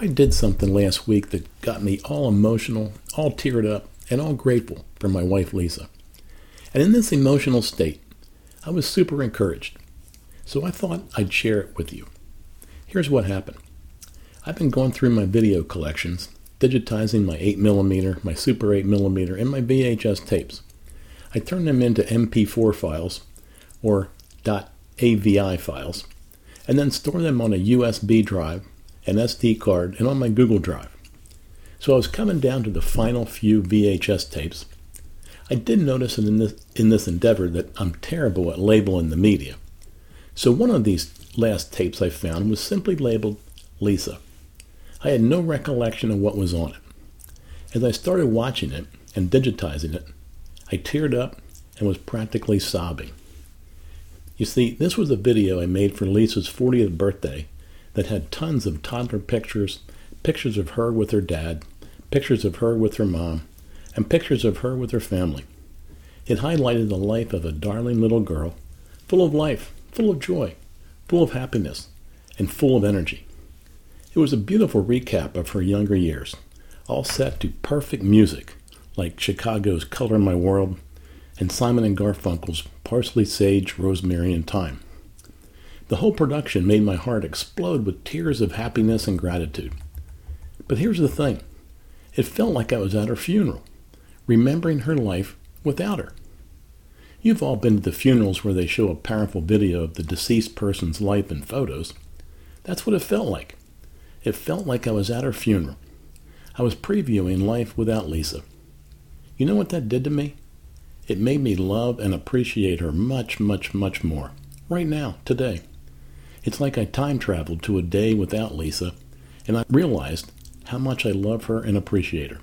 I did something last week that got me all emotional, all teared up, and all grateful for my wife Lisa. And in this emotional state, I was super encouraged. So I thought I'd share it with you. Here's what happened. I've been going through my video collections, digitizing my 8mm, my Super 8mm, and my VHS tapes. I turn them into MP4 files or .avi files, and then store them on a USB drive an SD card, and on my Google Drive. So I was coming down to the final few VHS tapes. I did notice in this, in this endeavor that I'm terrible at labeling the media. So one of these last tapes I found was simply labeled Lisa. I had no recollection of what was on it. As I started watching it and digitizing it, I teared up and was practically sobbing. You see, this was a video I made for Lisa's 40th birthday that had tons of toddler pictures, pictures of her with her dad, pictures of her with her mom, and pictures of her with her family. It highlighted the life of a darling little girl, full of life, full of joy, full of happiness, and full of energy. It was a beautiful recap of her younger years, all set to perfect music like Chicago's Color My World and Simon and Garfunkel's Parsley, Sage, Rosemary, and Thyme. The whole production made my heart explode with tears of happiness and gratitude. But here's the thing it felt like I was at her funeral, remembering her life without her. You've all been to the funerals where they show a powerful video of the deceased person's life in photos. That's what it felt like. It felt like I was at her funeral. I was previewing life without Lisa. You know what that did to me? It made me love and appreciate her much, much, much more. Right now, today. It's like I time traveled to a day without Lisa, and I realized how much I love her and appreciate her.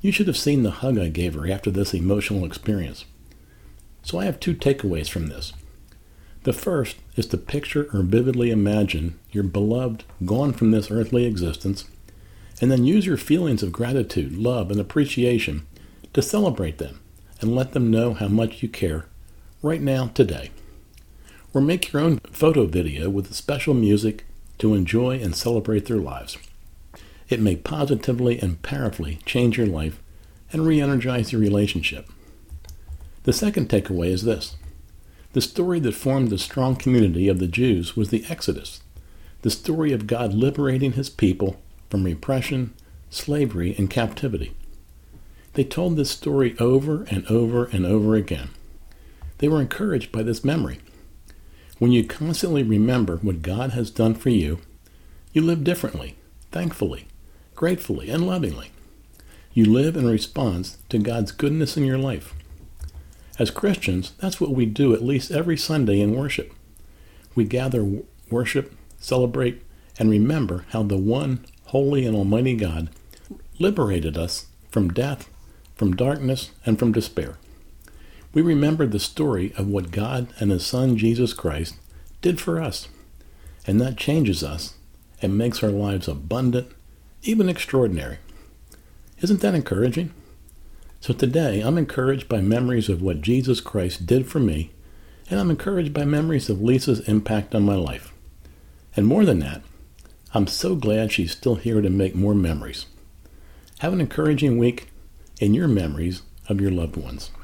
You should have seen the hug I gave her after this emotional experience. So I have two takeaways from this. The first is to picture or vividly imagine your beloved gone from this earthly existence, and then use your feelings of gratitude, love, and appreciation to celebrate them and let them know how much you care right now, today or make your own photo video with special music to enjoy and celebrate their lives. It may positively and powerfully change your life and re energize your relationship. The second takeaway is this the story that formed the strong community of the Jews was the Exodus, the story of God liberating his people from repression, slavery, and captivity. They told this story over and over and over again. They were encouraged by this memory when you constantly remember what God has done for you, you live differently, thankfully, gratefully, and lovingly. You live in response to God's goodness in your life. As Christians, that's what we do at least every Sunday in worship. We gather, worship, celebrate, and remember how the one holy and almighty God liberated us from death, from darkness, and from despair we remember the story of what God and His Son Jesus Christ did for us. And that changes us and makes our lives abundant, even extraordinary. Isn't that encouraging? So today, I'm encouraged by memories of what Jesus Christ did for me, and I'm encouraged by memories of Lisa's impact on my life. And more than that, I'm so glad she's still here to make more memories. Have an encouraging week in your memories of your loved ones.